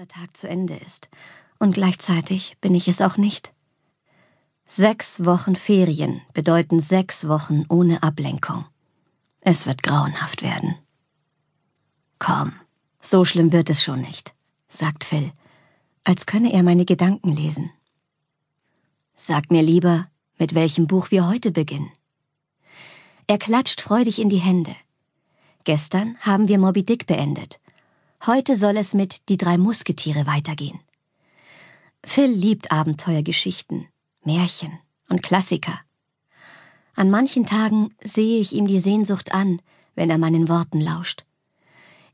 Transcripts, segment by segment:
dieser Tag zu Ende ist. Und gleichzeitig bin ich es auch nicht. Sechs Wochen Ferien bedeuten sechs Wochen ohne Ablenkung. Es wird grauenhaft werden. Komm, so schlimm wird es schon nicht, sagt Phil, als könne er meine Gedanken lesen. Sag mir lieber, mit welchem Buch wir heute beginnen. Er klatscht freudig in die Hände. Gestern haben wir Moby Dick beendet. Heute soll es mit Die drei Musketiere weitergehen. Phil liebt Abenteuergeschichten, Märchen und Klassiker. An manchen Tagen sehe ich ihm die Sehnsucht an, wenn er meinen Worten lauscht.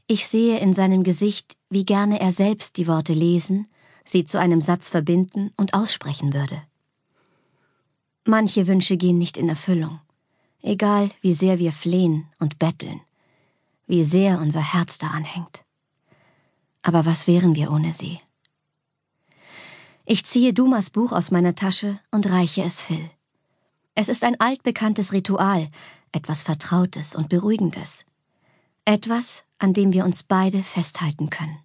Ich sehe in seinem Gesicht, wie gerne er selbst die Worte lesen, sie zu einem Satz verbinden und aussprechen würde. Manche Wünsche gehen nicht in Erfüllung, egal wie sehr wir flehen und betteln, wie sehr unser Herz daran hängt. Aber was wären wir ohne sie? Ich ziehe Dumas Buch aus meiner Tasche und reiche es Phil. Es ist ein altbekanntes Ritual, etwas Vertrautes und Beruhigendes. Etwas, an dem wir uns beide festhalten können.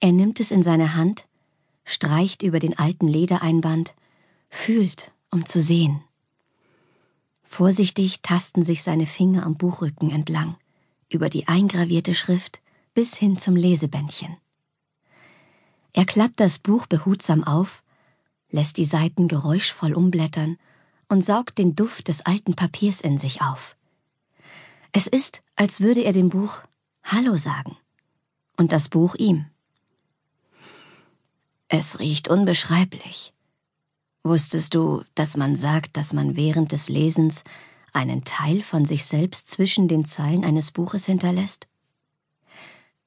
Er nimmt es in seine Hand, streicht über den alten Ledereinband, fühlt, um zu sehen. Vorsichtig tasten sich seine Finger am Buchrücken entlang, über die eingravierte Schrift bis hin zum Lesebändchen. Er klappt das Buch behutsam auf, lässt die Seiten geräuschvoll umblättern und saugt den Duft des alten Papiers in sich auf. Es ist, als würde er dem Buch Hallo sagen und das Buch ihm. Es riecht unbeschreiblich. Wusstest du, dass man sagt, dass man während des Lesens einen Teil von sich selbst zwischen den Zeilen eines Buches hinterlässt?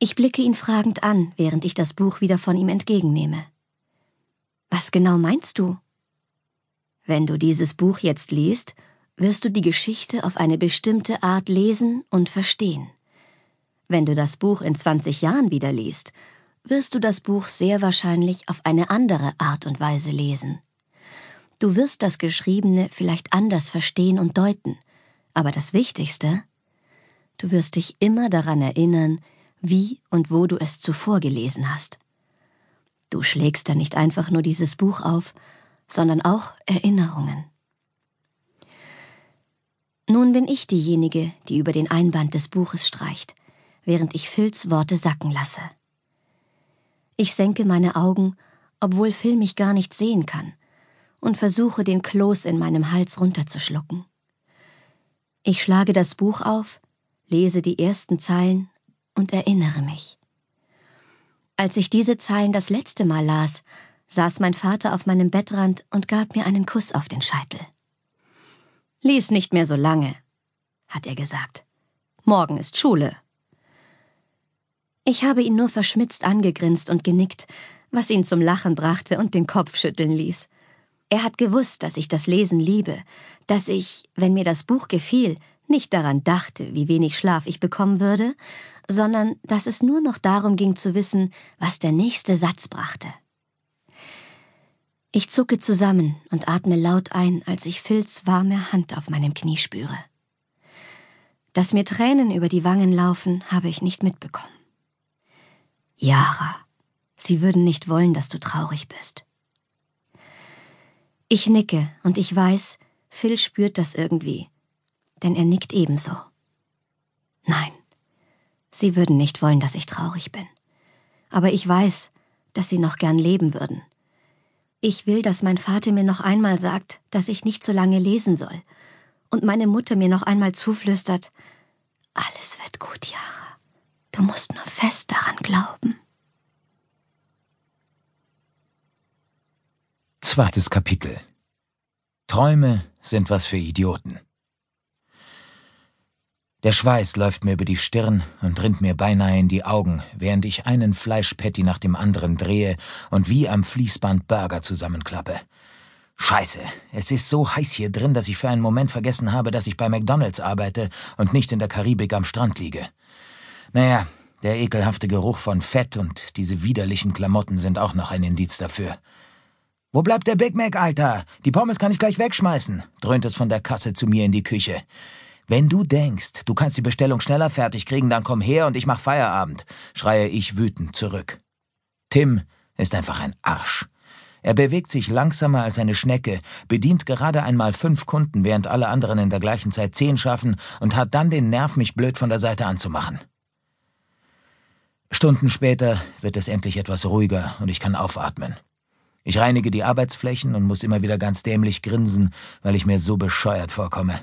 Ich blicke ihn fragend an, während ich das Buch wieder von ihm entgegennehme. Was genau meinst du? Wenn du dieses Buch jetzt liest, wirst du die Geschichte auf eine bestimmte Art lesen und verstehen. Wenn du das Buch in 20 Jahren wieder liest, wirst du das Buch sehr wahrscheinlich auf eine andere Art und Weise lesen. Du wirst das Geschriebene vielleicht anders verstehen und deuten, aber das Wichtigste, du wirst dich immer daran erinnern, wie und wo du es zuvor gelesen hast. Du schlägst dann nicht einfach nur dieses Buch auf, sondern auch Erinnerungen. Nun bin ich diejenige, die über den Einband des Buches streicht, während ich Phils Worte sacken lasse. Ich senke meine Augen, obwohl Phil mich gar nicht sehen kann, und versuche den Kloß in meinem Hals runterzuschlucken. Ich schlage das Buch auf, lese die ersten Zeilen und erinnere mich. Als ich diese Zeilen das letzte Mal las, saß mein Vater auf meinem Bettrand und gab mir einen Kuss auf den Scheitel. Lies nicht mehr so lange, hat er gesagt. Morgen ist Schule. Ich habe ihn nur verschmitzt angegrinst und genickt, was ihn zum Lachen brachte und den Kopf schütteln ließ. Er hat gewusst, dass ich das Lesen liebe, dass ich, wenn mir das Buch gefiel, nicht daran dachte, wie wenig Schlaf ich bekommen würde, sondern dass es nur noch darum ging zu wissen, was der nächste Satz brachte. Ich zucke zusammen und atme laut ein, als ich Phils warme Hand auf meinem Knie spüre. Dass mir Tränen über die Wangen laufen, habe ich nicht mitbekommen. Yara, sie würden nicht wollen, dass du traurig bist. Ich nicke und ich weiß, Phil spürt das irgendwie, denn er nickt ebenso. Nein, sie würden nicht wollen, dass ich traurig bin. Aber ich weiß, dass sie noch gern leben würden ich will, dass mein Vater mir noch einmal sagt, dass ich nicht so lange lesen soll. Und meine Mutter mir noch einmal zuflüstert, alles wird gut, Jara. Du musst nur fest daran glauben. Zweites Kapitel Träume sind was für Idioten. Der Schweiß läuft mir über die Stirn und rinnt mir beinahe in die Augen, während ich einen Fleischpatty nach dem anderen drehe und wie am Fließband Burger zusammenklappe. Scheiße, es ist so heiß hier drin, dass ich für einen Moment vergessen habe, dass ich bei McDonalds arbeite und nicht in der Karibik am Strand liege. Naja, der ekelhafte Geruch von Fett und diese widerlichen Klamotten sind auch noch ein Indiz dafür. Wo bleibt der Big Mac, Alter? Die Pommes kann ich gleich wegschmeißen, dröhnt es von der Kasse zu mir in die Küche. Wenn du denkst, du kannst die Bestellung schneller fertig kriegen, dann komm her und ich mach Feierabend, schreie ich wütend zurück. Tim ist einfach ein Arsch. Er bewegt sich langsamer als eine Schnecke, bedient gerade einmal fünf Kunden, während alle anderen in der gleichen Zeit zehn schaffen und hat dann den Nerv, mich blöd von der Seite anzumachen. Stunden später wird es endlich etwas ruhiger und ich kann aufatmen. Ich reinige die Arbeitsflächen und muss immer wieder ganz dämlich grinsen, weil ich mir so bescheuert vorkomme.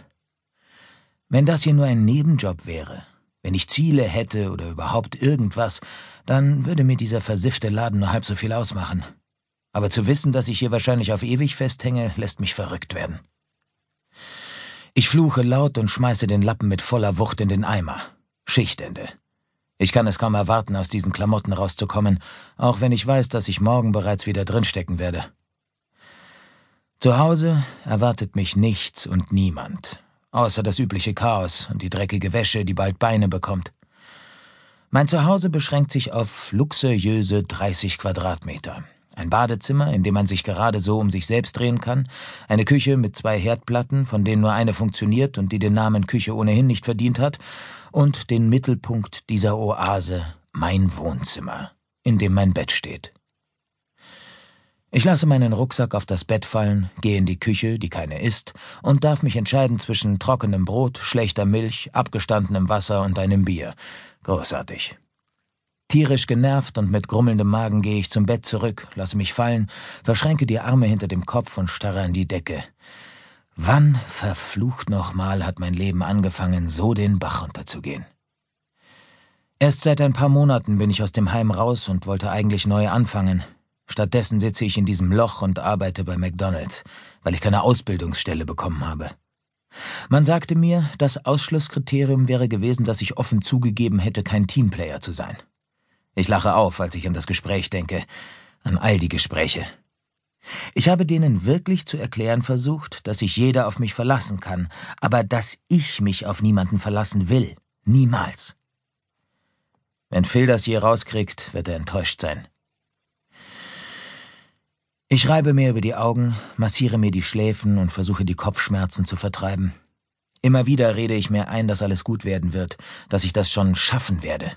Wenn das hier nur ein Nebenjob wäre, wenn ich Ziele hätte oder überhaupt irgendwas, dann würde mir dieser versiffte Laden nur halb so viel ausmachen. Aber zu wissen, dass ich hier wahrscheinlich auf ewig festhänge, lässt mich verrückt werden. Ich fluche laut und schmeiße den Lappen mit voller Wucht in den Eimer. Schichtende. Ich kann es kaum erwarten, aus diesen Klamotten rauszukommen, auch wenn ich weiß, dass ich morgen bereits wieder drinstecken werde. Zu Hause erwartet mich nichts und niemand, außer das übliche Chaos und die dreckige Wäsche, die bald Beine bekommt. Mein Zuhause beschränkt sich auf luxuriöse 30 Quadratmeter. Ein Badezimmer, in dem man sich gerade so um sich selbst drehen kann, eine Küche mit zwei Herdplatten, von denen nur eine funktioniert und die den Namen Küche ohnehin nicht verdient hat, und den Mittelpunkt dieser Oase, mein Wohnzimmer, in dem mein Bett steht. Ich lasse meinen Rucksack auf das Bett fallen, gehe in die Küche, die keine ist, und darf mich entscheiden zwischen trockenem Brot, schlechter Milch, abgestandenem Wasser und einem Bier. Großartig. Tierisch genervt und mit grummelndem Magen gehe ich zum Bett zurück, lasse mich fallen, verschränke die Arme hinter dem Kopf und starre an die Decke. Wann verflucht nochmal hat mein Leben angefangen, so den Bach runterzugehen? Erst seit ein paar Monaten bin ich aus dem Heim raus und wollte eigentlich neu anfangen. Stattdessen sitze ich in diesem Loch und arbeite bei McDonald's, weil ich keine Ausbildungsstelle bekommen habe. Man sagte mir, das Ausschlusskriterium wäre gewesen, dass ich offen zugegeben hätte, kein Teamplayer zu sein. Ich lache auf, als ich an das Gespräch denke, an all die Gespräche. Ich habe denen wirklich zu erklären versucht, dass sich jeder auf mich verlassen kann, aber dass ich mich auf niemanden verlassen will. Niemals. Wenn Phil das je rauskriegt, wird er enttäuscht sein. Ich reibe mir über die Augen, massiere mir die Schläfen und versuche die Kopfschmerzen zu vertreiben. Immer wieder rede ich mir ein, dass alles gut werden wird, dass ich das schon schaffen werde.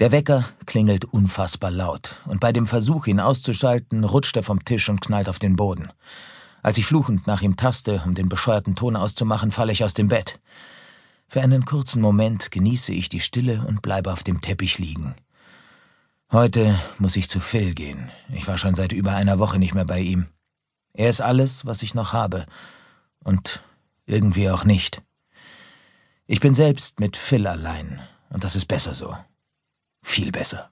Der Wecker klingelt unfassbar laut, und bei dem Versuch, ihn auszuschalten, rutscht er vom Tisch und knallt auf den Boden. Als ich fluchend nach ihm taste, um den bescheuerten Ton auszumachen, falle ich aus dem Bett. Für einen kurzen Moment genieße ich die Stille und bleibe auf dem Teppich liegen. Heute muss ich zu Phil gehen. Ich war schon seit über einer Woche nicht mehr bei ihm. Er ist alles, was ich noch habe. Und irgendwie auch nicht. Ich bin selbst mit Phil allein, und das ist besser so. Viel besser.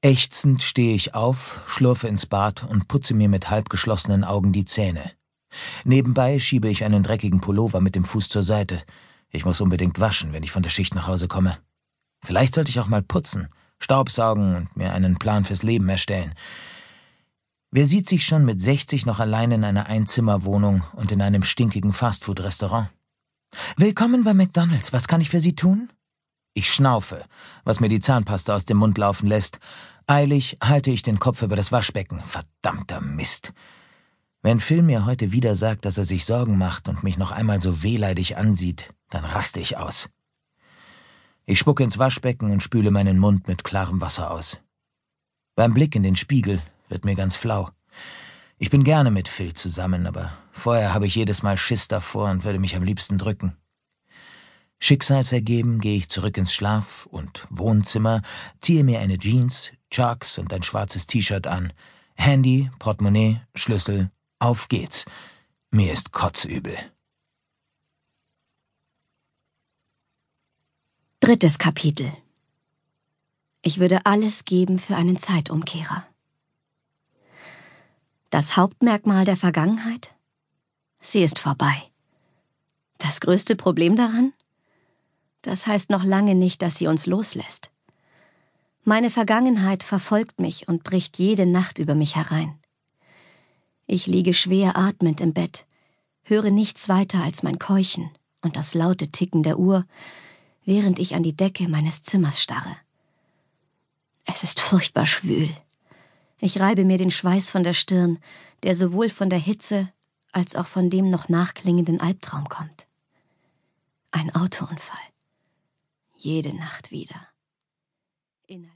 Ächzend stehe ich auf, schlurfe ins Bad und putze mir mit halb geschlossenen Augen die Zähne. Nebenbei schiebe ich einen dreckigen Pullover mit dem Fuß zur Seite. Ich muss unbedingt waschen, wenn ich von der Schicht nach Hause komme. Vielleicht sollte ich auch mal putzen, Staubsaugen und mir einen Plan fürs Leben erstellen. Wer sieht sich schon mit 60 noch allein in einer Einzimmerwohnung und in einem stinkigen Fastfood-Restaurant? Willkommen bei McDonald's. Was kann ich für Sie tun? Ich schnaufe, was mir die Zahnpasta aus dem Mund laufen lässt. Eilig halte ich den Kopf über das Waschbecken. Verdammter Mist. Wenn Phil mir heute wieder sagt, dass er sich Sorgen macht und mich noch einmal so wehleidig ansieht, dann raste ich aus. Ich spucke ins Waschbecken und spüle meinen Mund mit klarem Wasser aus. Beim Blick in den Spiegel wird mir ganz flau. Ich bin gerne mit Phil zusammen, aber vorher habe ich jedes Mal Schiss davor und würde mich am liebsten drücken. Schicksalsergeben gehe ich zurück ins Schlaf- und Wohnzimmer, ziehe mir eine Jeans, Chucks und ein schwarzes T-Shirt an. Handy, Portemonnaie, Schlüssel, auf geht's. Mir ist kotzübel. Drittes Kapitel Ich würde alles geben für einen Zeitumkehrer. Das Hauptmerkmal der Vergangenheit? Sie ist vorbei. Das größte Problem daran? Das heißt noch lange nicht, dass sie uns loslässt. Meine Vergangenheit verfolgt mich und bricht jede Nacht über mich herein. Ich liege schwer atmend im Bett, höre nichts weiter als mein Keuchen und das laute Ticken der Uhr, während ich an die Decke meines Zimmers starre. Es ist furchtbar schwül. Ich reibe mir den Schweiß von der Stirn, der sowohl von der Hitze als auch von dem noch nachklingenden Albtraum kommt. Ein Autounfall jede Nacht wieder. Inhalt